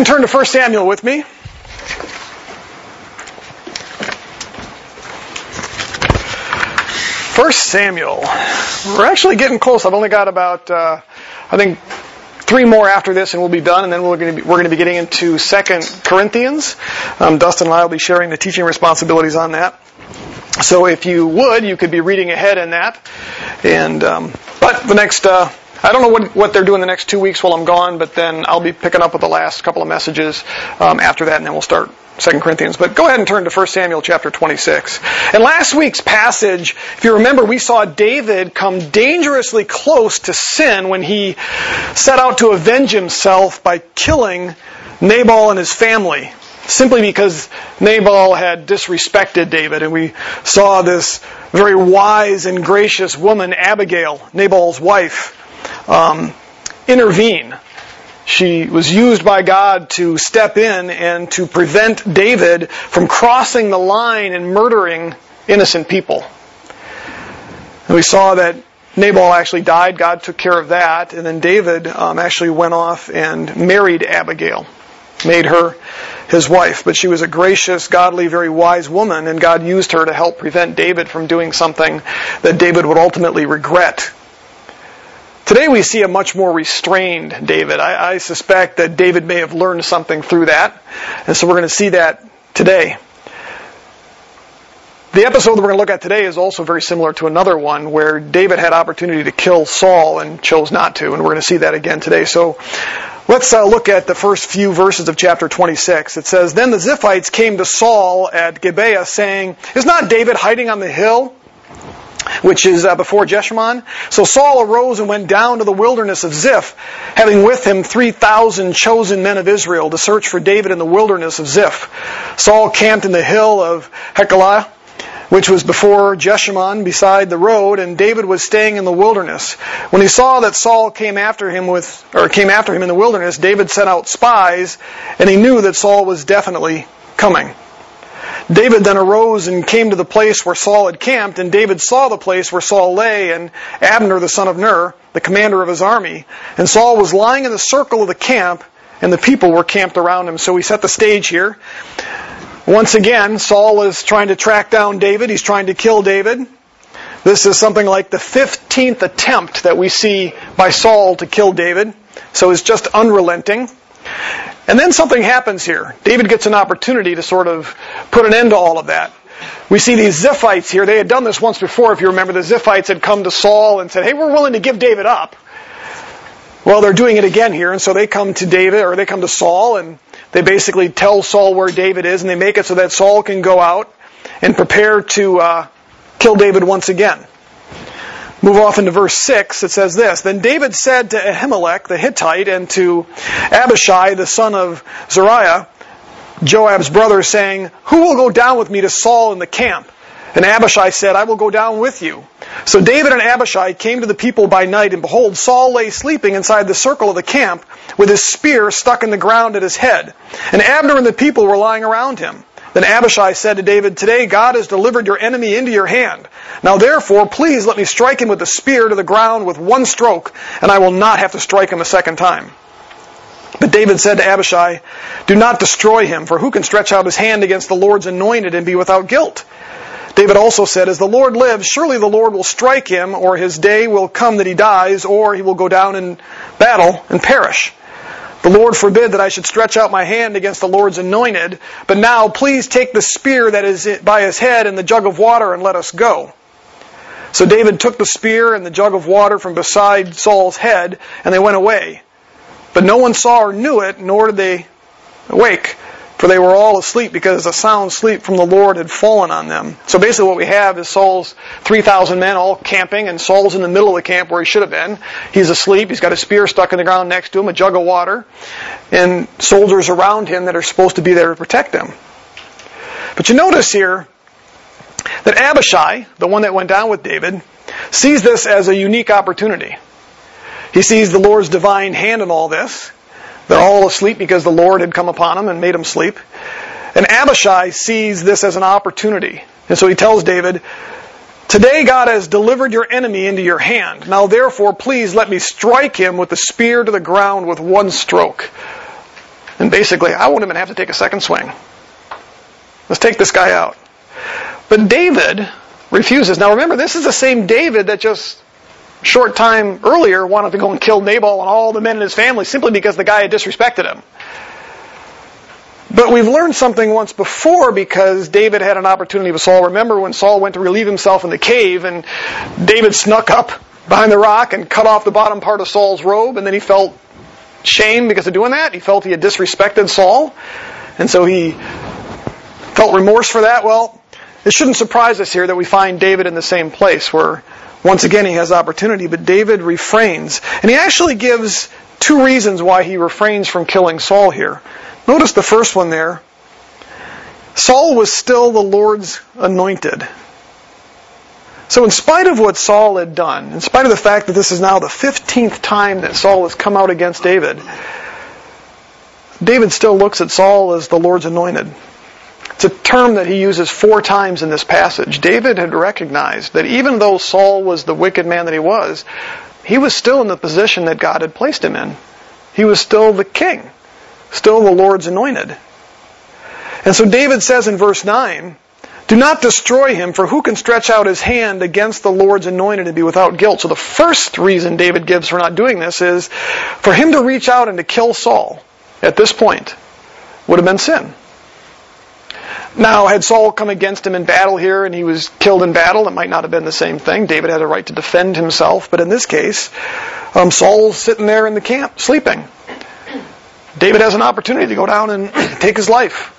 and turn to 1 Samuel with me. First Samuel. We're actually getting close. I've only got about, uh, I think, three more after this, and we'll be done. And then we're going to be, going to be getting into Second Corinthians. Um, Dustin and I will be sharing the teaching responsibilities on that. So if you would, you could be reading ahead in that. And um, but the next, uh, I don't know what what they're doing the next two weeks while I'm gone, but then I'll be picking up with the last couple of messages um, after that, and then we'll start Second Corinthians. But go ahead and turn to 1 Samuel chapter 26. In last week's passage, if you remember, we saw David come dangerously close to sin when he set out to avenge himself by killing Nabal and his family simply because Nabal had disrespected David. And we saw this very wise and gracious woman, Abigail, Nabal's wife, um, intervene she was used by God to step in and to prevent David from crossing the line and murdering innocent people. And we saw that Nabal actually died. God took care of that. And then David um, actually went off and married Abigail, made her his wife. But she was a gracious, godly, very wise woman, and God used her to help prevent David from doing something that David would ultimately regret Today we see a much more restrained David. I, I, suspect that David may have learned something through that. And so we're going to see that today. The episode that we're going to look at today is also very similar to another one where David had opportunity to kill Saul and chose not to, and we're going to see that again today. So let's uh, look at the first few verses of chapter 26. It says, Then the Ziphites came to Saul at Gibeah saying, Is not David hiding on the hill? Which is uh, before Jeshimon. So Saul arose and went down to the wilderness of Ziph, having with him 3,000 chosen men of Israel to search for David in the wilderness of Ziph. Saul camped in the hill of Hachilah, which was before Jeshimon beside the road, and David was staying in the wilderness. When he saw that Saul came after him with, or came after him in the wilderness, David sent out spies, and he knew that Saul was definitely coming. David then arose and came to the place where Saul had camped, and David saw the place where Saul lay, and Abner the son of Ner, the commander of his army. And Saul was lying in the circle of the camp, and the people were camped around him. So we set the stage here. Once again, Saul is trying to track down David. He's trying to kill David. This is something like the 15th attempt that we see by Saul to kill David. So it's just unrelenting. And then something happens here. David gets an opportunity to sort of put an end to all of that. We see these Ziphites here. They had done this once before, if you remember. The Ziphites had come to Saul and said, hey, we're willing to give David up. Well, they're doing it again here, and so they come to David, or they come to Saul, and they basically tell Saul where David is, and they make it so that Saul can go out and prepare to uh, kill David once again. Move off into verse 6, it says this Then David said to Ahimelech the Hittite and to Abishai the son of Zeruiah, Joab's brother, saying, Who will go down with me to Saul in the camp? And Abishai said, I will go down with you. So David and Abishai came to the people by night, and behold, Saul lay sleeping inside the circle of the camp with his spear stuck in the ground at his head. And Abner and the people were lying around him. Then Abishai said to David, Today God has delivered your enemy into your hand. Now therefore, please let me strike him with the spear to the ground with one stroke, and I will not have to strike him a second time. But David said to Abishai, Do not destroy him, for who can stretch out his hand against the Lord's anointed and be without guilt? David also said, As the Lord lives, surely the Lord will strike him, or his day will come that he dies, or he will go down in battle and perish. The Lord forbid that I should stretch out my hand against the Lord's anointed, but now please take the spear that is by his head and the jug of water and let us go. So David took the spear and the jug of water from beside Saul's head, and they went away. But no one saw or knew it, nor did they awake for they were all asleep because a sound sleep from the Lord had fallen on them. So basically what we have is Saul's 3,000 men all camping, and Saul's in the middle of the camp where he should have been. He's asleep, he's got a spear stuck in the ground next to him, a jug of water, and soldiers around him that are supposed to be there to protect him. But you notice here that Abishai, the one that went down with David, sees this as a unique opportunity. He sees the Lord's divine hand in all this. They're all asleep because the Lord had come upon them and made them sleep. And Abishai sees this as an opportunity. And so he tells David, Today God has delivered your enemy into your hand. Now therefore, please let me strike him with the spear to the ground with one stroke. And basically, I won't even have to take a second swing. Let's take this guy out. But David refuses. Now remember, this is the same David that just short time earlier wanted to go and kill Nabal and all the men in his family simply because the guy had disrespected him. But we've learned something once before because David had an opportunity with Saul. Remember when Saul went to relieve himself in the cave and David snuck up behind the rock and cut off the bottom part of Saul's robe and then he felt shame because of doing that. He felt he had disrespected Saul. And so he felt remorse for that. Well, it shouldn't surprise us here that we find David in the same place where once again he has opportunity, but David refrains. And he actually gives two reasons why he refrains from killing Saul here. Notice the first one there. Saul was still the Lord's anointed. So in spite of what Saul had done, in spite of the fact that this is now the 15th time that Saul has come out against David, David still looks at Saul as the Lord's anointed. It's a term that he uses four times in this passage. David had recognized that even though Saul was the wicked man that he was, he was still in the position that God had placed him in. He was still the king still the Lord's anointed. And so David says in verse 9, do not destroy him, for who can stretch out his hand against the Lord's anointed and be without guilt? So the first reason David gives for not doing this is for him to reach out and to kill Saul at this point would have been sin. Now, had Saul come against him in battle here and he was killed in battle, it might not have been the same thing. David had a right to defend himself, but in this case, um, Saul's sitting there in the camp, sleeping. David has an opportunity to go down and take his life.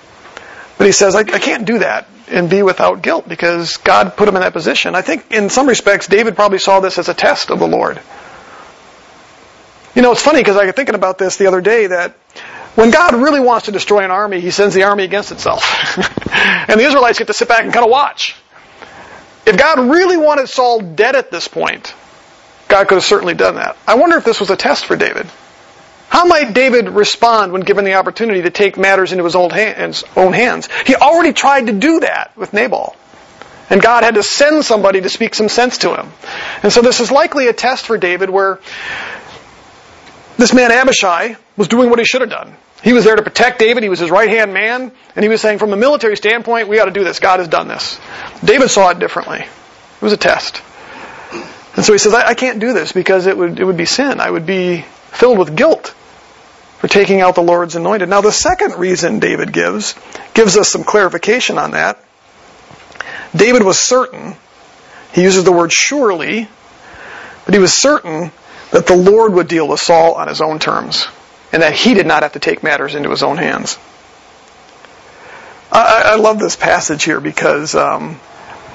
But he says, I, I, can't do that and be without guilt because God put him in that position. I think in some respects, David probably saw this as a test of the Lord. You know, it's funny because I was thinking about this the other day that when God really wants to destroy an army, he sends the army against itself. and the Israelites get to sit back and kind of watch. If God really wanted Saul dead at this point, God could have certainly done that. I wonder if this was a test for David. How might David respond when given the opportunity to take matters into his own hands? He already tried to do that with Nabal. And God had to send somebody to speak some sense to him. And so this is likely a test for David where this man Abishai was doing what he should have done. He was there to protect David. He was his right hand man. And he was saying, from a military standpoint, we ought to do this. God has done this. David saw it differently. It was a test. And so he says, I, I can't do this because it would, it would be sin. I would be filled with guilt for taking out the Lord's anointed. Now, the second reason David gives gives us some clarification on that. David was certain, he uses the word surely, but he was certain that the Lord would deal with Saul on his own terms and that he did not have to take matters into his own hands. I, I love this passage here because um,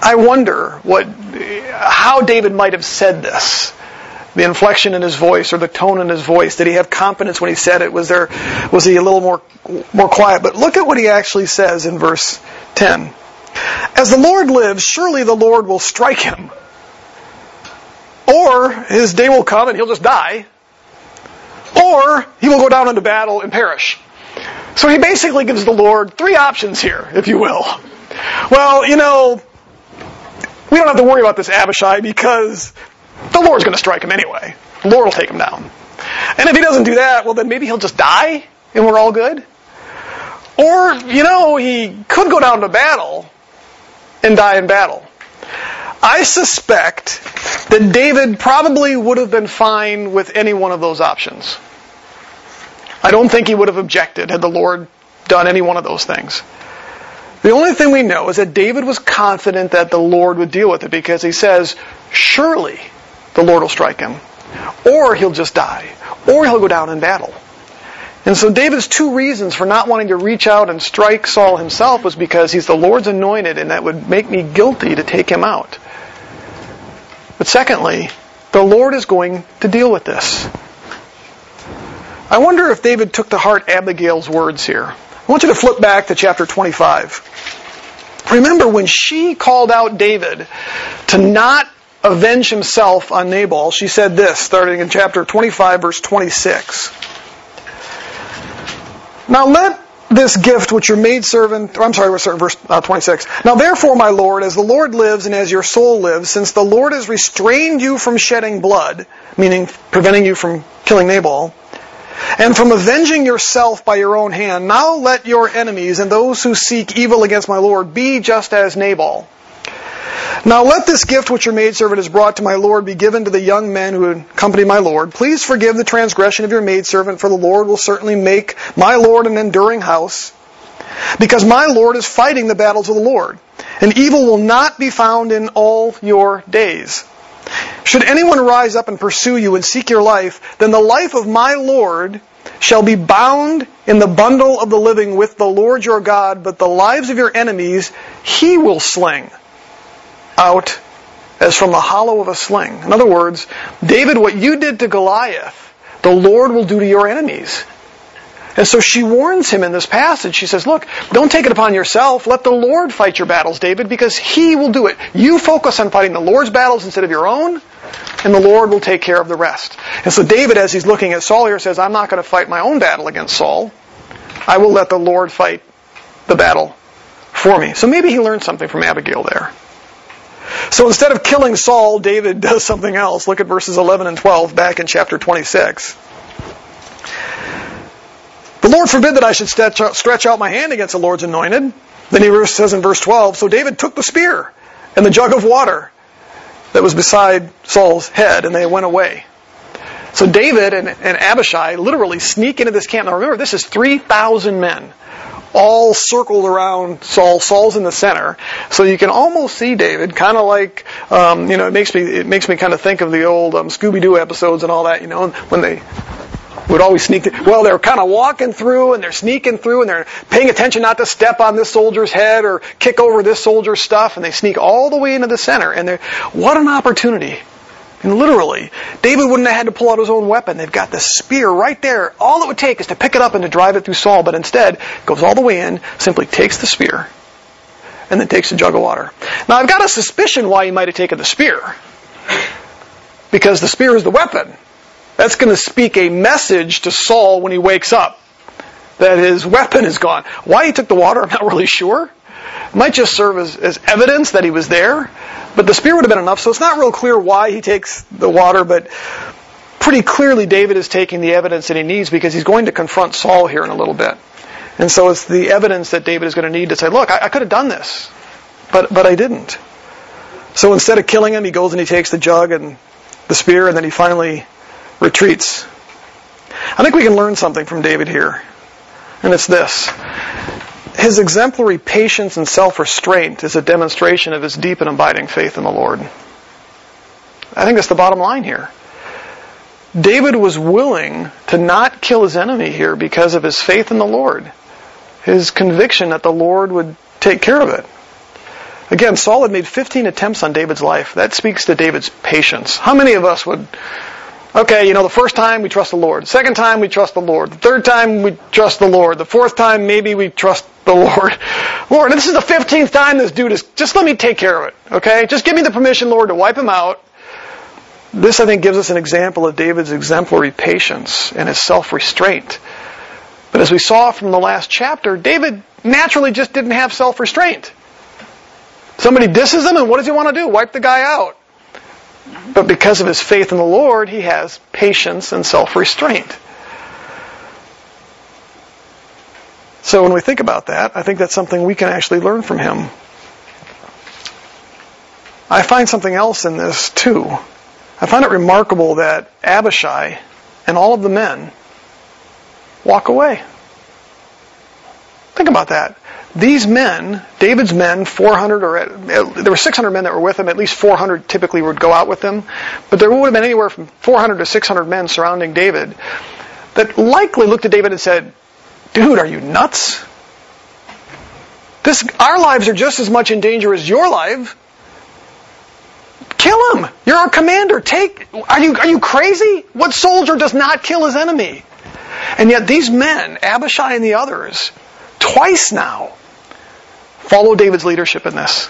I wonder what, how David might have said this the inflection in his voice or the tone in his voice? Did he have confidence when he said it? Was there was he a little more more quiet? But look at what he actually says in verse 10. As the Lord lives, surely the Lord will strike him. Or his day will come and he'll just die. Or he will go down into battle and perish. So he basically gives the Lord three options here, if you will. Well, you know, we don't have to worry about this Abishai because the Lord's going to strike him anyway. The Lord will take him down. And if he doesn't do that, well, then maybe he'll just die and we're all good. Or, you know, he could go down to battle and die in battle. I suspect that David probably would have been fine with any one of those options. I don't think he would have objected had the Lord done any one of those things. The only thing we know is that David was confident that the Lord would deal with it because he says, Surely the Lord will strike him. Or he'll just die. Or he'll go down in battle. And so David's two reasons for not wanting to reach out and strike Saul himself was because he's the Lord's anointed and that would make me guilty to take him out. But secondly, the Lord is going to deal with this. I wonder if David took to heart Abigail's words here. I want you to flip back to chapter 25. Remember when she called out David to not avenge himself on Nabal, she said this, starting in chapter 25, verse 26. Now let this gift which your maidservant, I'm sorry, verse uh, 26. Now therefore, my Lord, as the Lord lives and as your soul lives, since the Lord has restrained you from shedding blood, meaning preventing you from killing Nabal, and from avenging yourself by your own hand. Now let your enemies and those who seek evil against my Lord be just as Nabal. Now let this gift which your maidservant has brought to my Lord be given to the young men who accompany my Lord. Please forgive the transgression of your maidservant, for the Lord will certainly make my Lord an enduring house. Because my Lord is fighting the battles of the Lord, and evil will not be found in all your days. Should anyone rise up and pursue you and seek your life, then the life of my Lord shall be bound in the bundle of the living with the Lord your God, but the lives of your enemies he will sling out as from the hollow of a sling. In other words, David, what you did to Goliath, the Lord will do to your enemies. And so she warns him in this passage. She says, look, don't take it upon yourself. Let the Lord fight your battles, David, because he will do it. You focus on fighting the Lord's battles instead of your own, and the Lord will take care of the rest. And so David, as he's looking at Saul here, says, I'm not going to fight my own battle against Saul. I will let the Lord fight the battle for me. So maybe he learned something from Abigail there. So instead of killing Saul, David does something else. Look at verses 11 and 12 back in chapter 26. The Lord forbid that I should stretch out my hand against the Lord's anointed. Then he says in verse 12, So David took the spear and the jug of water that was beside Saul's head, and they went away. So David and, and Abishai literally sneak into this camp. Now remember, this is 3,000 men all circled around Saul. Saul's in the center, so you can almost see David, kind of like um, you know. It makes me it makes me kind of think of the old um, Scooby Doo episodes and all that. You know, when they would always sneak. Well, they're kind of walking through and they're sneaking through and they're paying attention not to step on this soldier's head or kick over this soldier's stuff, and they sneak all the way into the center. And they're what an opportunity and literally, David wouldn't have had to pull out his own weapon. They've got the spear right there. All it would take is to pick it up and to drive it through Saul, but instead goes all the way in, simply takes the spear, and then takes a jug of water. Now I've got a suspicion why he might have taken the spear. Because the spear is the weapon. That's going to speak a message to Saul when he wakes up that his weapon is gone. Why he took the water, I'm not really sure. It might just serve as, as evidence that he was there. But the spear would have been enough, so it's not real clear why he takes the water, but pretty clearly David is taking the evidence that he needs because he's going to confront Saul here in a little bit. And so it's the evidence that David is going to need to say, look, I, I could have done this, but, but I didn't. So instead of killing him, he goes and he takes the jug and the spear, and then he finally retreats. I think we can learn something from David here, and it's this. His exemplary patience and self-restraint is a demonstration of his deep and abiding faith in the Lord. I think that's the bottom line here. David was willing to not kill his enemy here because of his faith in the Lord. His conviction that the Lord would take care of it. Again, Saul had made 15 attempts on David's life. That speaks to David's patience. How many of us would Okay, you know, the first time we trust the Lord. The second time we trust the Lord. The third time we trust the Lord. The fourth time maybe we trust the Lord. Lord, this is the 15th time this dude is, just let me take care of it. Okay? Just give me the permission, Lord, to wipe him out. This, I think, gives us an example of David's exemplary patience and his self-restraint. But as we saw from the last chapter, David naturally just didn't have self-restraint. Somebody disses him, and what does he want to do? Wipe the guy out. But because of his faith in the Lord, he has patience and self-restraint. So when we think about that, I think that's something we can actually learn from him. I find something else in this too. I find it remarkable that Abishai and all of the men walk away. Think about that these men, David's men, 400 or there were 600 men that were with him. At least 400 typically would go out with him, but there would have been anywhere from 400 to 600 men surrounding David that likely looked at David and said, "Dude, are you nuts? This our lives are just as much in danger as your life. Kill him. You're our commander. Take. Are you are you crazy? What soldier does not kill his enemy?" And yet these men, Abishai and the others, twice now follow David's leadership in this.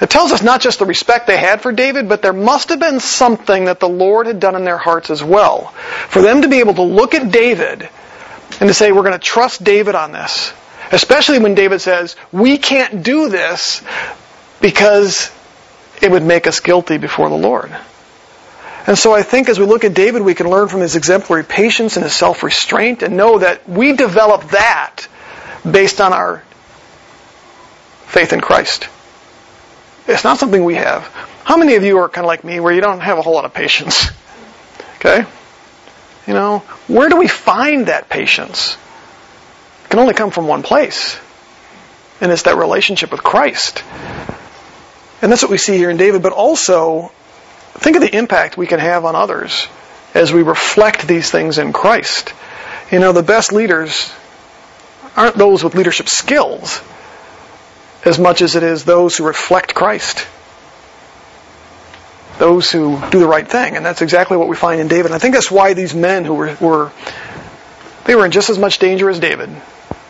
It tells us not just the respect they had for David, but there must have been something that the Lord had done in their hearts as well. For them to be able to look at David and to say, we're going to trust David on this. Especially when David says, we can't do this because it would make us guilty before the Lord. And so I think as we look at David, we can learn from his exemplary patience and his self-restraint and know that we develop that based on our faith in Christ. It's not something we have. How many of you are kind of like me where you don't have a whole lot of patience? Okay? You know, where do we find that patience? It can only come from one place. And it's that relationship with Christ. And that's what we see here in David, but also think of the impact we can have on others as we reflect these things in Christ. You know, the best leaders aren't those with leadership skills as much as it is those who reflect Christ those who do the right thing. And that's exactly what we find in David. And I think that's why these men who were, were they were in just as much danger as David,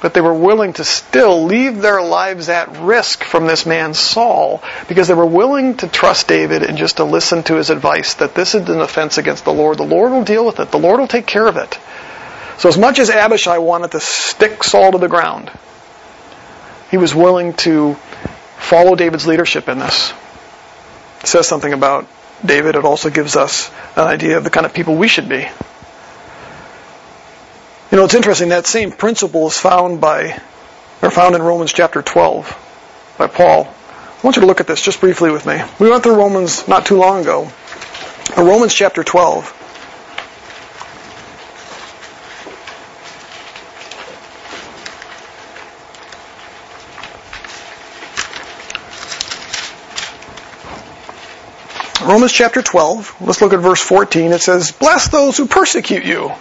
but they were willing to still leave their lives at risk from this man Saul because they were willing to trust David and just to listen to his advice that this is an offense against the Lord. The Lord will deal with it. The Lord will take care of it. So as much as Abishai wanted to stick Saul to the ground, he was willing to follow David's leadership in this. It says something about David. It also gives us an idea of the kind of people we should be. You know, it's interesting that same principle is found by or found in Romans chapter 12 by Paul. I want you to look at this just briefly with me. We went through Romans not too long ago. Romans chapter 12. Romans chapter 12, let's look at verse 14. It says, Bless those who persecute you.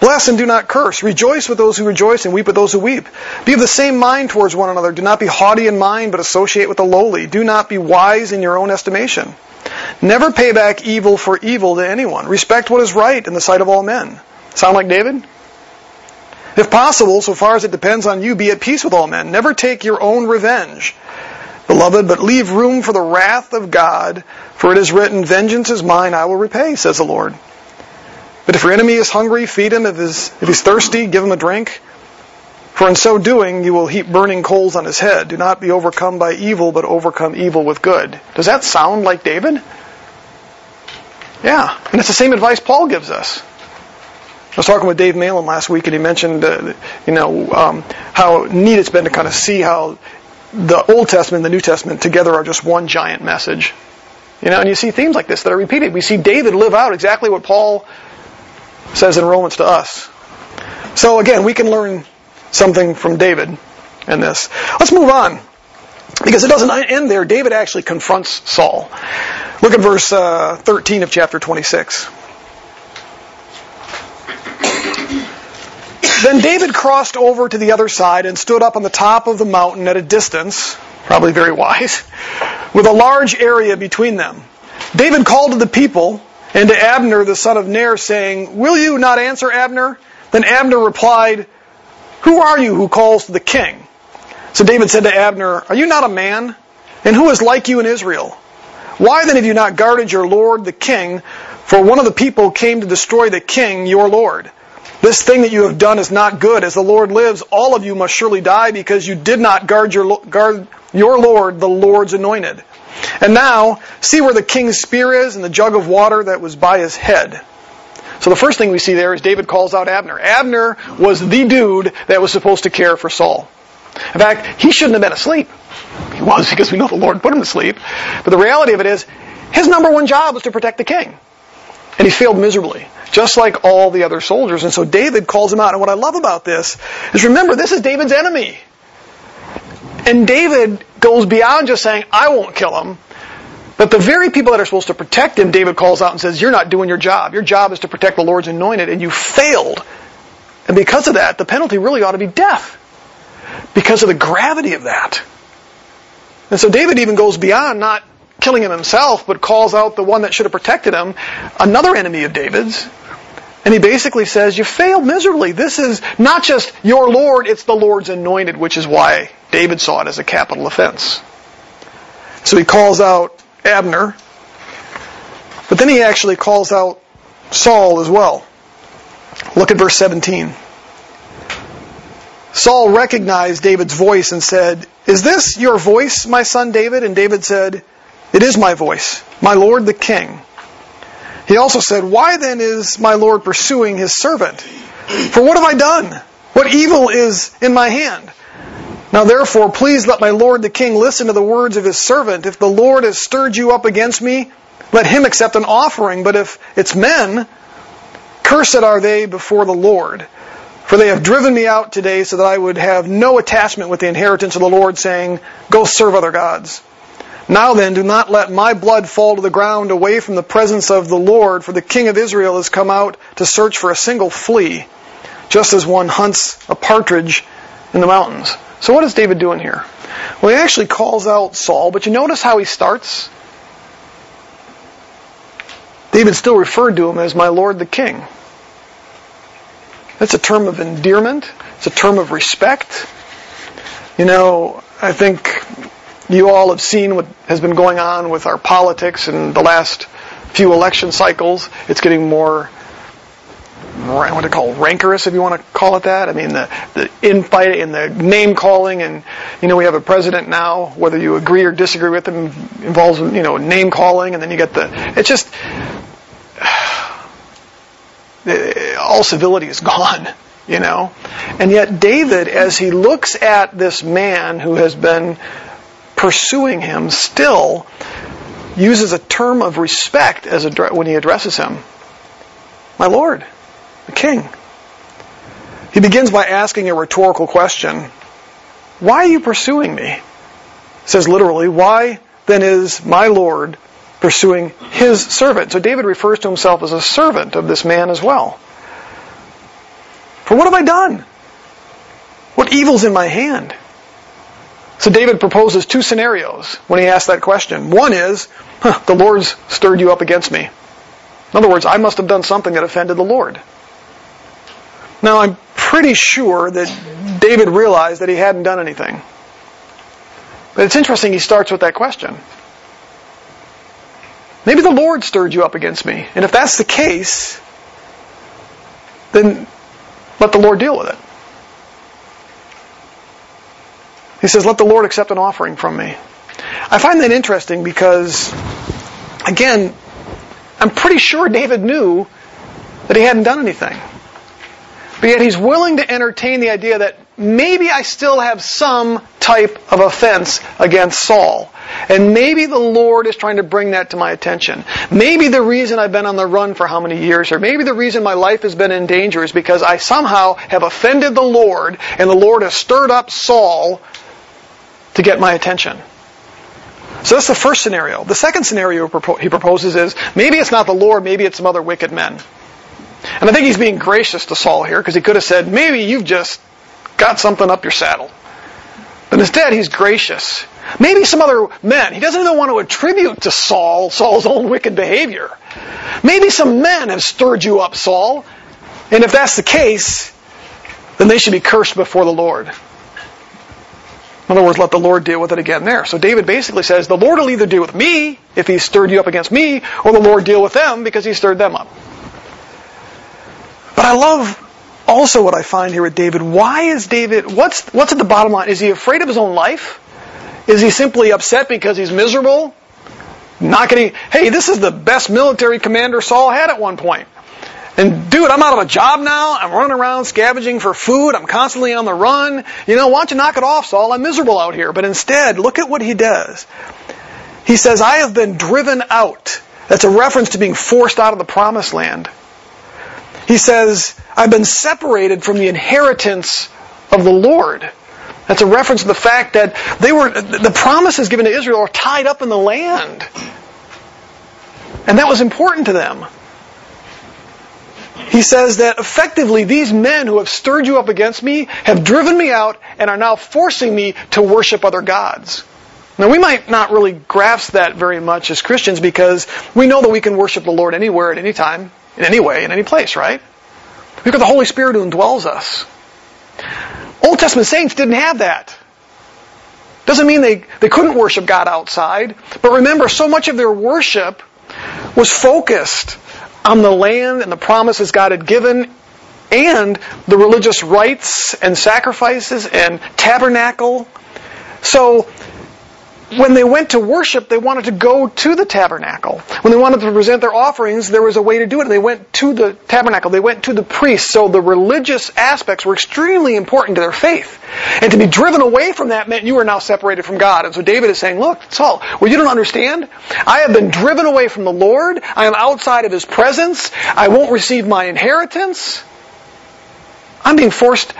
Bless and do not curse. Rejoice with those who rejoice and weep with those who weep. Be of the same mind towards one another. Do not be haughty in mind, but associate with the lowly. Do not be wise in your own estimation. Never pay back evil for evil to anyone. Respect what is right in the sight of all men. Sound like David? If possible, so far as it depends on you, be at peace with all men. Never take your own revenge beloved, but leave room for the wrath of God, for it is written, Vengeance is mine, I will repay, says the Lord. But if your enemy is hungry, feed him. If, if he's thirsty, give him a drink. For in so doing, you will heap burning coals on his head. Do not be overcome by evil, but overcome evil with good. Does that sound like David? Yeah. And it's the same advice Paul gives us. I was talking with Dave Malin last week, and he mentioned, uh, you know, um, how neat it's been to kind of see how the Old Testament and the New Testament together are just one giant message. You know, and you see themes like this that are repeated. We see David live out exactly what Paul says in Romans to us. So again, we can learn something from David in this. Let's move on. Because it doesn't end there. David actually confronts Saul. Look at verse uh, 13 of chapter 26. Then David crossed over to the other side and stood up on the top of the mountain at a distance, probably very wise, with a large area between them. David called to the people and to Abner the son of Ner, saying, Will you not answer, Abner? Then Abner replied, Who are you who calls to the king? So David said to Abner, Are you not a man? And who is like you in Israel? Why then have you not guarded your lord the king? For one of the people came to destroy the king, your lord. This thing that you have done is not good. As the Lord lives, all of you must surely die because you did not guard your, guard your Lord, the Lord's anointed. And now, see where the king's spear is and the jug of water that was by his head. So the first thing we see there is David calls out Abner. Abner was the dude that was supposed to care for Saul. In fact, he shouldn't have been asleep. He was because we know the Lord put him to sleep. But the reality of it is, his number one job was to protect the king. And he failed miserably, just like all the other soldiers. And so David calls him out. And what I love about this is remember, this is David's enemy. And David goes beyond just saying, I won't kill him. But the very people that are supposed to protect him, David calls out and says, You're not doing your job. Your job is to protect the Lord's anointed, and you failed. And because of that, the penalty really ought to be death. Because of the gravity of that. And so David even goes beyond not killing him himself, but calls out the one that should have protected him, another enemy of David's. And he basically says, You failed miserably. This is not just your Lord, it's the Lord's anointed, which is why David saw it as a capital offense. So he calls out Abner, but then he actually calls out Saul as well. Look at verse 17. Saul recognized David's voice and said, Is this your voice, my son David? And David said, it is my voice, my lord the king. He also said, Why then is my Lord pursuing his servant? For what have I done? What evil is in my hand? Now therefore, please let my Lord the king listen to the words of his servant. If the Lord has stirred you up against me, let him accept an offering. But if it's men, cursed are they before the Lord. For they have driven me out today so that I would have no attachment with the inheritance of the Lord, saying, Go serve other gods. Now then, do not let my blood fall to the ground away from the presence of the Lord, for the king of Israel has come out to search for a single flea, just as one hunts a partridge in the mountains. So what is David doing here? Well, he actually calls out Saul, but you notice how he starts? David still referred to him as my Lord the King. That's a term of endearment. It's a term of respect. You know, I think you all have seen what has been going on with our politics in the last few election cycles. It's getting more, more what to call rancorous, if you want to call it that. I mean, the, the infight and the name calling, and you know, we have a president now. Whether you agree or disagree with him involves you know name calling, and then you get the. It's just all civility is gone you know? And yet David, as he looks at this man who has been pursuing him still uses a term of respect as when he addresses him. My Lord, the King. He begins by asking a rhetorical question. Why are you pursuing me? It says literally, why then is my Lord pursuing his servant? So David refers to himself as a servant of this man as well. For what have I done? What evil's in my hand? So David proposes two scenarios when he asks that question. One is, huh, the Lord's stirred you up against me. In other words, I must have done something that offended the Lord. Now, I'm pretty sure that David realized that he hadn't done anything. But it's interesting he starts with that question. Maybe the Lord stirred you up against me. And if that's the case, then let the Lord deal with it. He says, Let the Lord accept an offering from me. I find that interesting because, again, I'm pretty sure David knew that he hadn't done anything. But yet he's willing to entertain the idea that maybe I still have some type of offense against Saul. And maybe the Lord is trying to bring that to my attention. Maybe the reason I've been on the run for how many years, or maybe the reason my life has been in danger is because I somehow have offended the Lord, and the Lord has stirred up Saul to get my attention. So that's the first scenario. The second scenario he proposes is maybe it's not the Lord, maybe it's some other wicked men. And I think he's being gracious to Saul here because he could have said, maybe you've just got something up your saddle. But instead, he's gracious. Maybe some other men. He doesn't even want to attribute to Saul Saul's own wicked behavior. Maybe some men have stirred you up, Saul. And if that's the case, then they should be cursed before the Lord. In other words, let the Lord deal with it again there. So David basically says, the Lord will either deal with me if he stirred you up against me, or the Lord deal with them because he stirred them up. But I love also what I find here with David. Why is David, what's, what's at the bottom line? Is he afraid of his own life? Is he simply upset because he's miserable? Not getting, hey, this is the best military commander Saul had at one point. And dude, I'm out of a job now. I'm running around scavenging for food. I'm constantly on the run. You know, why don't you knock it off, Saul? I'm miserable out here. But instead, look at what he does. He says, I have been driven out. That's a reference to being forced out of the promised land. He says, I've been separated from the inheritance of the Lord. That's a reference to the fact that they were, the promises given to Israel are tied up in the land. And that was important to them he says that effectively these men who have stirred you up against me have driven me out and are now forcing me to worship other gods. Now we might not really grasp that very much as Christians because we know that we can worship the Lord anywhere at any time, in any way, in any place, right? We've got the Holy Spirit who indwells us. Old Testament saints didn't have that. Doesn't mean they, they couldn't worship God outside, but remember, so much of their worship was focused on the land and the promises God had given and the religious rites and sacrifices and tabernacle. So when they went to worship, they wanted to go to the tabernacle. When they wanted to present their offerings, there was a way to do it. They went to the tabernacle. They went to the priest. So the religious aspects were extremely important to their faith. And to be driven away from that meant you were now separated from God. And so David is saying, look, Saul, well, you don't understand. I have been driven away from the Lord. I am outside of His presence. I won't receive my inheritance. I'm being forced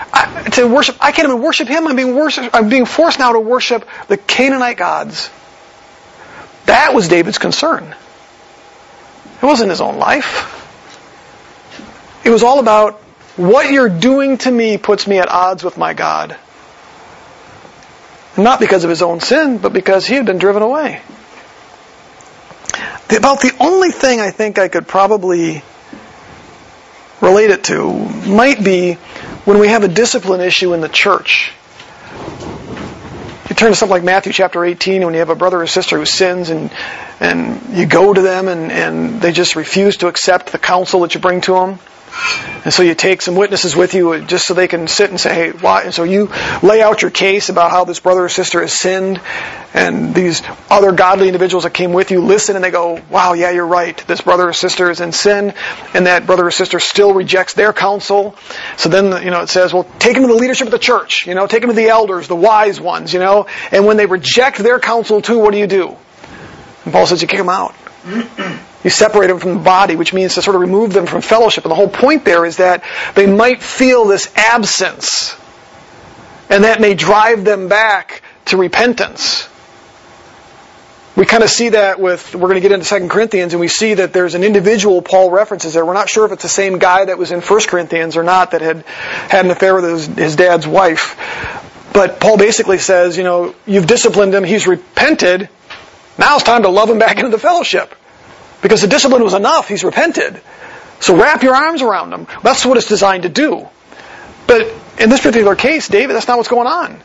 to worship. I can't even worship him. I'm being, worship, I'm being forced now to worship the Canaanite gods. That was David's concern. It wasn't his own life. It was all about what you're doing to me puts me at odds with my God. Not because of his own sin, but because he had been driven away. About the only thing I think I could probably relate it to might be when we have a discipline issue in the church. You turn to something like Matthew chapter 18 when you have a brother or sister who sins and, and you go to them and, and they just refuse to accept the counsel that you bring to them. And so you take some witnesses with you just so they can sit and say, hey, why? And so you lay out your case about how this brother or sister has sinned, and these other godly individuals that came with you listen and they go, wow, yeah, you're right. This brother or sister is in sin, and that brother or sister still rejects their counsel. So then, you know, it says, well, take them to the leadership of the church, you know, take them to the elders, the wise ones, you know, and when they reject their counsel too, what do you do? And Paul says you kick them out. You separate them from the body, which means to sort of remove them from fellowship. And the whole point there is that they might feel this absence. And that may drive them back to repentance. We kind of see that with, we're going to get into 2 Corinthians, and we see that there's an individual Paul references there. We're not sure if it's the same guy that was in 1 Corinthians or not that had had an affair with his, his dad's wife. But Paul basically says, you know, you've disciplined him, he's repented, now it's time to love him back into the fellowship. Because the discipline was enough. He's repented. So wrap your arms around him. That's what it's designed to do. But in this particular case, David, that's not what's going on.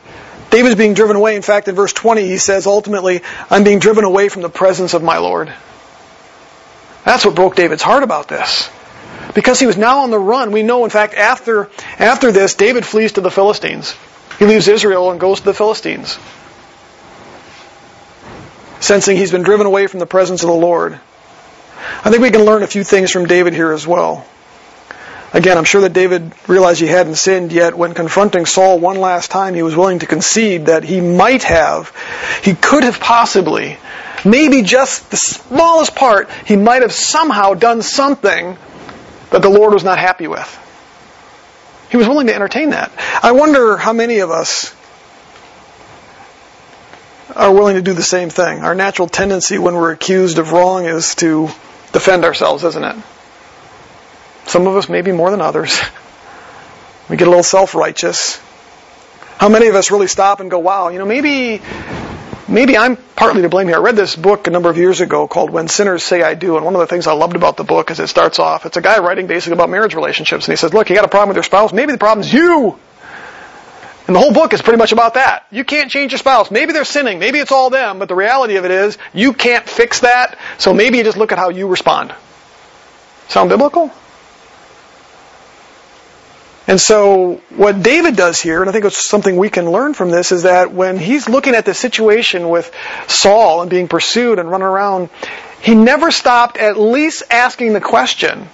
David's being driven away. In fact, in verse 20, he says, ultimately, I'm being driven away from the presence of my Lord. That's what broke David's heart about this. Because he was now on the run. We know, in fact, after, after this, David flees to the Philistines. He leaves Israel and goes to the Philistines. Sensing he's been driven away from the presence of the Lord. I think we can learn a few things from David here as well. Again, I'm sure that David realized he hadn't sinned yet. When confronting Saul one last time, he was willing to concede that he might have, he could have possibly, maybe just the smallest part, he might have somehow done something that the Lord was not happy with. He was willing to entertain that. I wonder how many of us are willing to do the same thing. Our natural tendency when we're accused of wrong is to defend ourselves, isn't it? Some of us maybe more than others. We get a little self-righteous. How many of us really stop and go, wow, you know, maybe, maybe I'm partly to blame here. I read this book a number of years ago called When Sinners Say I Do, and one of the things I loved about the book is it starts off, it's a guy writing basically about marriage relationships, and he says, look, you got a problem with your spouse, maybe the problem's you. And the whole book is pretty much about that. You can't change your spouse. Maybe they're sinning. Maybe it's all them. But the reality of it is, you can't fix that. So maybe you just look at how you respond. Sound biblical? And so what David does here, and I think it's something we can learn from this, is that when he's looking at the situation with Saul and being pursued and running around, he never stopped at least asking the question,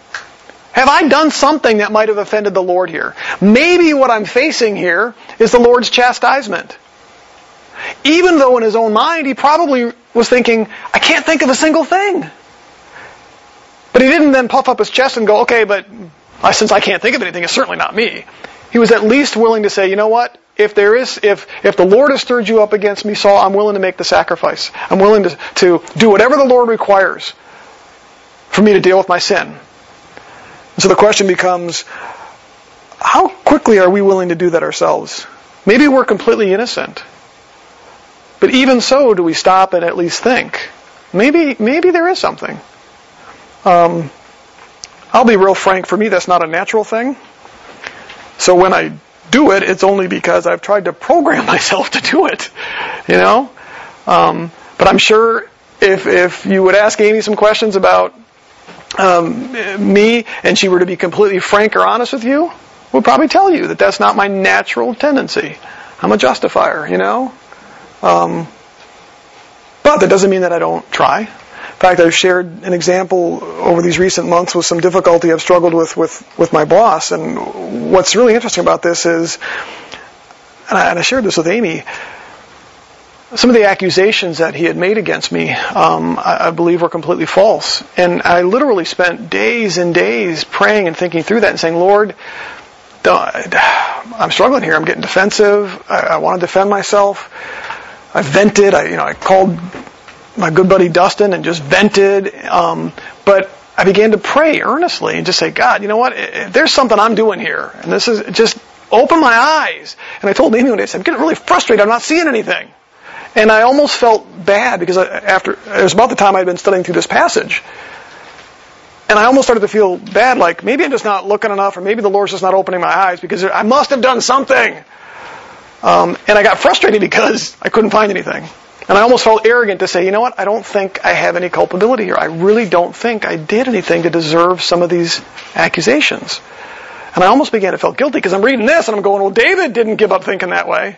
have I done something that might have offended the Lord here? Maybe what I'm facing here is the Lord's chastisement. Even though in his own mind he probably was thinking, I can't think of a single thing. But he didn't then puff up his chest and go, okay, but since I can't think of anything, it's certainly not me. He was at least willing to say, you know what? If there is, if, if the Lord has stirred you up against me, Saul, I'm willing to make the sacrifice. I'm willing to, to do whatever the Lord requires for me to deal with my sin. And so the question becomes, how quickly are we willing to do that ourselves? Maybe we're completely innocent. But even so, do we stop and at least think? Maybe, maybe there is something. Um, I'll be real frank. For me, that's not a natural thing. So when I do it, it's only because I've tried to program myself to do it. You know. Um, but I'm sure if if you would ask Amy some questions about um, me and she were to be completely frank or honest with you, would probably tell you that that's not my natural tendency. I'm a justifier, you know. Um, But that doesn't mean that I don't try. In fact, I've shared an example over these recent months with some difficulty I've struggled with with, with my boss. And what's really interesting about this is, and I, and I shared this with Amy, some of the accusations that he had made against me, um, I, I, believe, were completely false. And I literally spent days and days praying and thinking through that and saying, Lord, I'm struggling here. I'm getting defensive. I, I want to defend myself. I vented. I, you know, I called my good buddy Dustin and just vented. Um, but I began to pray earnestly and just say, God, you know what? There's something I'm doing here, and this is just open my eyes. And I told Amy one day, I said, I'm getting really frustrated. I'm not seeing anything. And I almost felt bad because I, after it was about the time I'd been studying through this passage. And I almost started to feel bad, like maybe I'm just not looking enough, or maybe the Lord's just not opening my eyes because I must have done something. Um, and I got frustrated because I couldn't find anything. And I almost felt arrogant to say, you know what, I don't think I have any culpability here. I really don't think I did anything to deserve some of these accusations. And I almost began to feel guilty because I'm reading this and I'm going, well, David didn't give up thinking that way.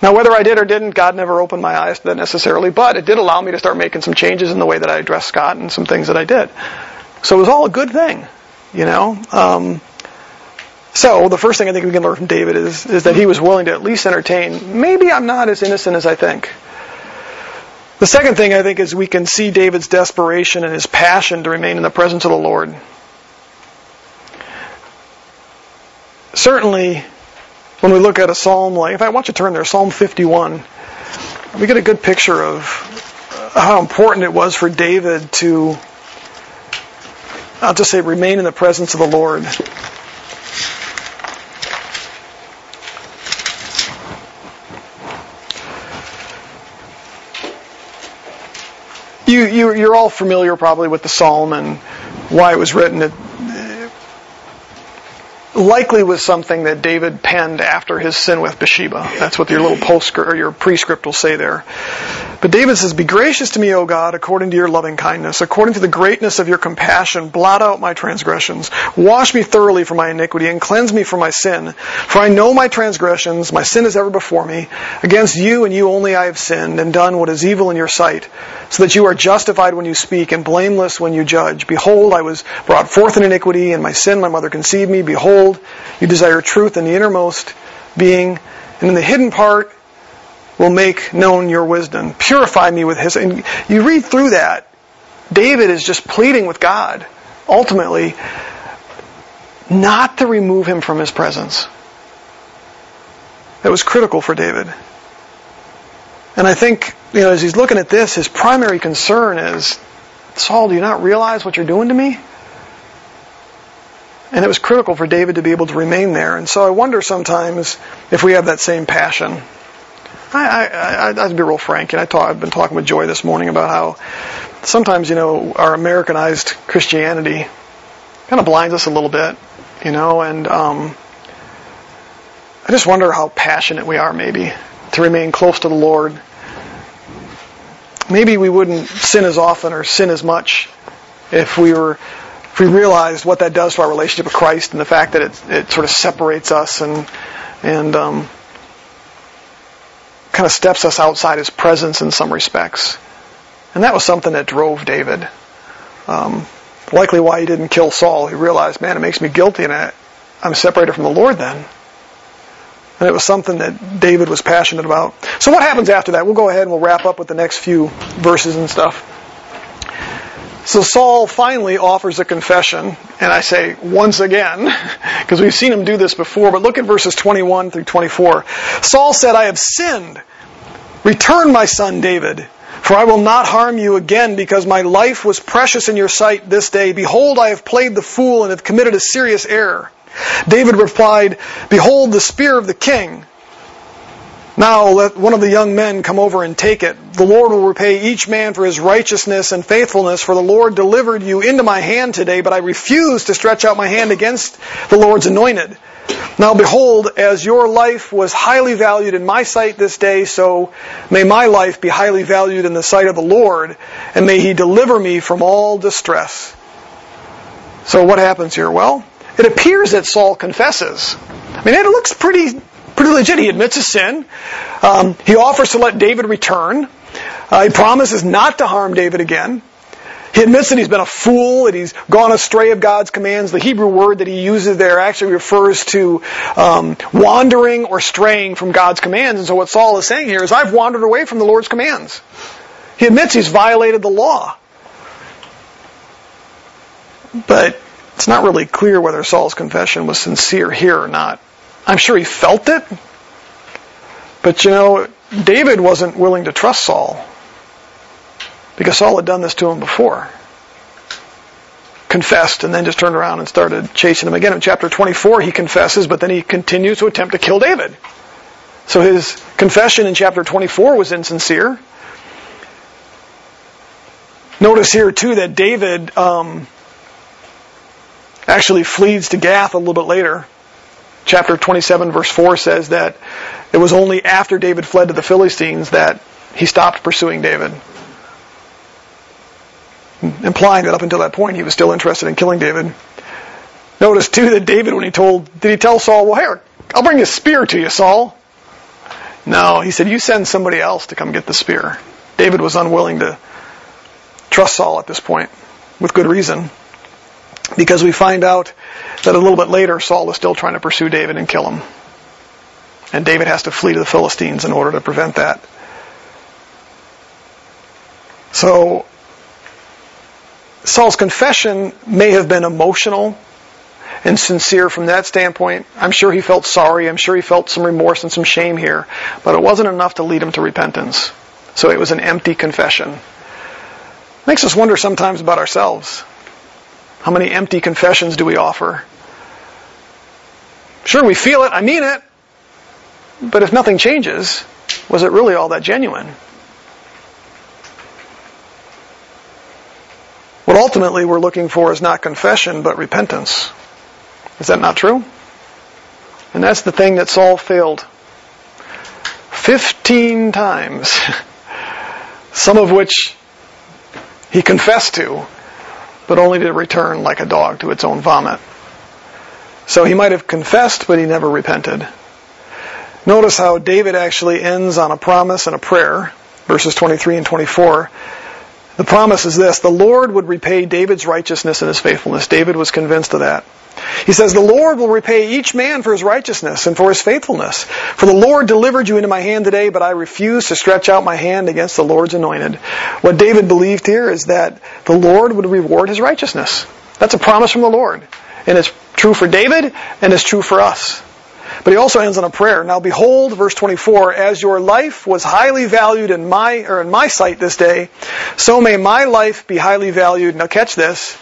Now, whether I did or didn't, God never opened my eyes to that necessarily, but it did allow me to start making some changes in the way that I addressed Scott and some things that I did. So it was all a good thing, you know. Um, so the first thing I think we can learn from David is is that he was willing to at least entertain. Maybe I'm not as innocent as I think. The second thing I think is we can see David's desperation and his passion to remain in the presence of the Lord. Certainly, when we look at a psalm like, if I want you to turn there, Psalm 51, we get a good picture of how important it was for David to, I'll just say, remain in the presence of the Lord. You, you, you're all familiar probably with the psalm and why it was written. It, likely was something that David penned after his sin with Bathsheba. That's what your little postscript or your prescript will say there. But David says, Be gracious to me, O God, according to your loving kindness, according to the greatness of your compassion, blot out my transgressions. Wash me thoroughly from my iniquity and cleanse me from my sin. For I know my transgressions, my sin is ever before me. Against you and you only I have sinned and done what is evil in your sight, so that you are justified when you speak and blameless when you judge. Behold, I was brought forth in iniquity, and my sin my mother conceived me. Behold, you desire truth in the innermost being, and in the hidden part will make known your wisdom. Purify me with hyssop. And you read through that, David is just pleading with God, ultimately, not to remove him from his presence. That was critical for David. And I think, you know, as he's looking at this, his primary concern is, Saul, do you not realize what you're doing to me? And it was critical for David to be able to remain there. And so I wonder sometimes if we have that same passion. I, I, I'd be real frank, and I talk, I've been talking with Joy this morning about how sometimes, you know, our Americanized Christianity kind of blinds us a little bit, you know, and um, I just wonder how passionate we are, maybe, to remain close to the Lord. Maybe we wouldn't sin as often or sin as much if we were we realized what that does to our relationship with Christ and the fact that it, it sort of separates us and and um, kind of steps us outside his presence in some respects. And that was something that drove David. Um, likely why he didn't kill Saul. He realized, man, it makes me guilty and I, I'm separated from the Lord then. And it was something that David was passionate about. So what happens after that? We'll go ahead and we'll wrap up with the next few verses and stuff. So Saul finally offers a confession, and I say once again, because we've seen him do this before, but look at verses 21 through 24. Saul said, I have sinned. Return, my son David, for I will not harm you again, because my life was precious in your sight this day. Behold, I have played the fool and have committed a serious error. David replied, Behold, the spear of the king. Now let one of the young men come over and take it. The Lord will repay each man for his righteousness and faithfulness, for the Lord delivered you into my hand today, but I refuse to stretch out my hand against the Lord's anointed. Now behold, as your life was highly valued in my sight this day, so may my life be highly valued in the sight of the Lord, and may he deliver me from all distress. So what happens here? Well, it appears that Saul confesses. I mean, it looks pretty pretty legit. He admits his sin. Um, he offers to let David return. Uh, he promises not to harm David again. He admits that he's been a fool, that he's gone astray of God's commands. The Hebrew word that he uses there actually refers to um, wandering or straying from God's commands. And so what Saul is saying here is, I've wandered away from the Lord's commands. He admits he's violated the law. But it's not really clear whether Saul's confession was sincere here or not. I'm sure he felt it. But you know, David wasn't willing to trust Saul. Because Saul had done this to him before. Confessed and then just turned around and started chasing him again. In chapter 24, he confesses, but then he continues to attempt to kill David. So his confession in chapter 24 was insincere. Notice here, too, that David um, actually flees to Gath a little bit later. Chapter 27, verse 4 says that it was only after David fled to the Philistines that he stopped pursuing David implying that up until that point he was still interested in killing David. Notice too that David, when he told, did he tell Saul, well, here, I'll bring a spear to you, Saul? No, he said, you send somebody else to come get the spear. David was unwilling to trust Saul at this point, with good reason, because we find out that a little bit later Saul is still trying to pursue David and kill him. And David has to flee to the Philistines in order to prevent that. So Saul's confession may have been emotional and sincere from that standpoint. I'm sure he felt sorry. I'm sure he felt some remorse and some shame here. But it wasn't enough to lead him to repentance. So it was an empty confession. Makes us wonder sometimes about ourselves. How many empty confessions do we offer? Sure, we feel it. I mean it. But if nothing changes, was it really all that genuine? What ultimately we're looking for is not confession, but repentance. Is that not true? And that's the thing that Saul failed. Fifteen times. Some of which he confessed to, but only to return like a dog to its own vomit. So he might have confessed, but he never repented. Notice how David actually ends on a promise and a prayer, verses 23 and 24. The promise is this the Lord would repay David's righteousness and his faithfulness. David was convinced of that. He says, The Lord will repay each man for his righteousness and for his faithfulness. For the Lord delivered you into my hand today, but I refuse to stretch out my hand against the Lord's anointed. What David believed here is that the Lord would reward his righteousness. That's a promise from the Lord. And it's true for David and it's true for us. But he also ends on a prayer. Now behold, verse 24, as your life was highly valued in my, or in my sight this day, so may my life be highly valued. Now catch this.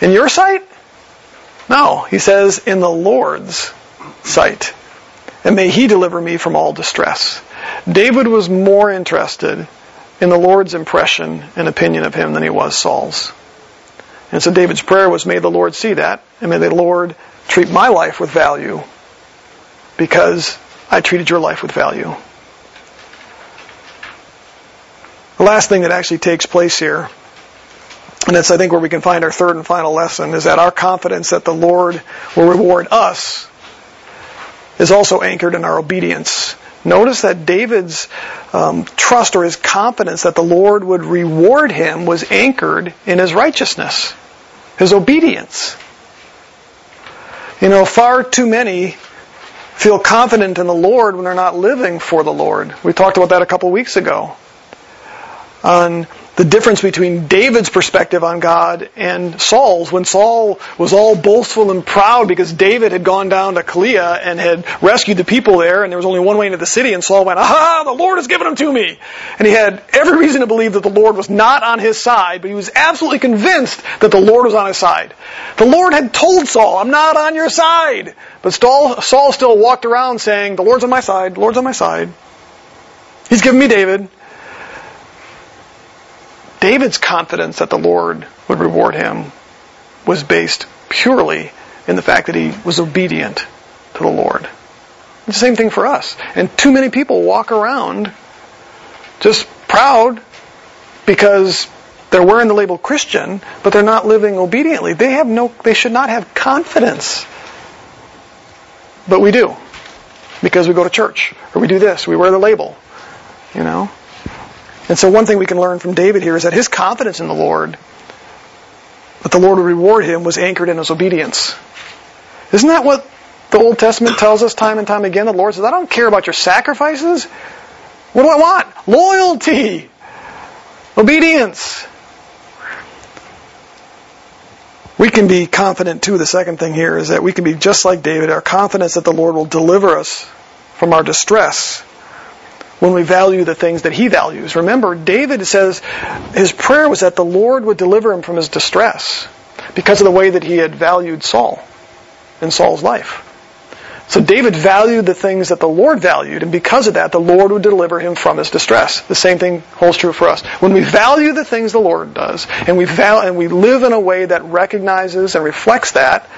In your sight? No. He says, in the Lord's sight. And may he deliver me from all distress. David was more interested in the Lord's impression and opinion of him than he was Saul's. And so David's prayer was, may the Lord see that, and may the Lord treat my life with value because I treated your life with value. The last thing that actually takes place here, and that's I think where we can find our third and final lesson, is that our confidence that the Lord will reward us is also anchored in our obedience. Notice that David's um, trust or his confidence that the Lord would reward him was anchored in his righteousness, his obedience. You know, far too many feel confident in the Lord when they're not living for the Lord. We talked about that a couple weeks ago. On the difference between David's perspective on God and Saul's. When Saul was all boastful and proud because David had gone down to Keilah and had rescued the people there, and there was only one way into the city, and Saul went, Aha, the Lord has given them to me. And he had every reason to believe that the Lord was not on his side, but he was absolutely convinced that the Lord was on his side. The Lord had told Saul, I'm not on your side. But Saul, Saul still walked around saying, The Lord's on my side, the Lord's on my side. He's given me David. David's confidence that the Lord would reward him was based purely in the fact that he was obedient to the Lord. It's the same thing for us. And too many people walk around just proud because they're wearing the label Christian, but they're not living obediently. They have no they should not have confidence. But we do. Because we go to church or we do this, we wear the label, you know? And so one thing we can learn from David here is that his confidence in the Lord, that the Lord would reward him, was anchored in his obedience. Isn't that what the Old Testament tells us time and time again? The Lord says, I don't care about your sacrifices. What do I want? Loyalty. Obedience. We can be confident too. The second thing here is that we can be just like David, our confidence that the Lord will deliver us from our distress when we value the things that he values. Remember, David says his prayer was that the Lord would deliver him from his distress because of the way that he had valued Saul in Saul's life. So David valued the things that the Lord valued, and because of that, the Lord would deliver him from his distress. The same thing holds true for us. When we value the things the Lord does, and we val- and we live in a way that recognizes and reflects that,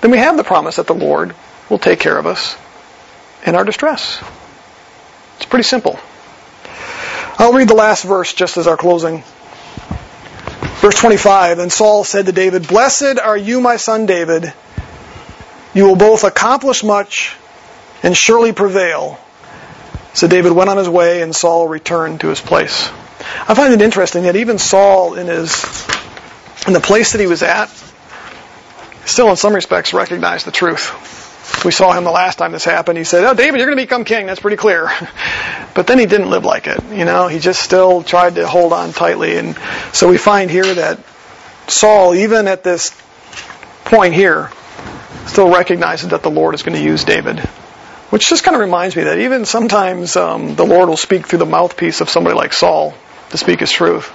then we have the promise that the Lord will take care of us in our distress. It's pretty simple. I'll read the last verse just as our closing. Verse 25, And Saul said to David, Blessed are you, my son David. You will both accomplish much and surely prevail. So David went on his way and Saul returned to his place. I find it interesting that even Saul in his in the place that he was at still in some respects recognized the truth. We saw him the last time this happened. He said, "Oh, David, you're going to become king." That's pretty clear. But then he didn't live like it. You know, he just still tried to hold on tightly. And so we find here that Saul, even at this point here, still recognizes that the Lord is going to use David. Which just kind of reminds me that even sometimes um, the Lord will speak through the mouthpiece of somebody like Saul to speak his truth.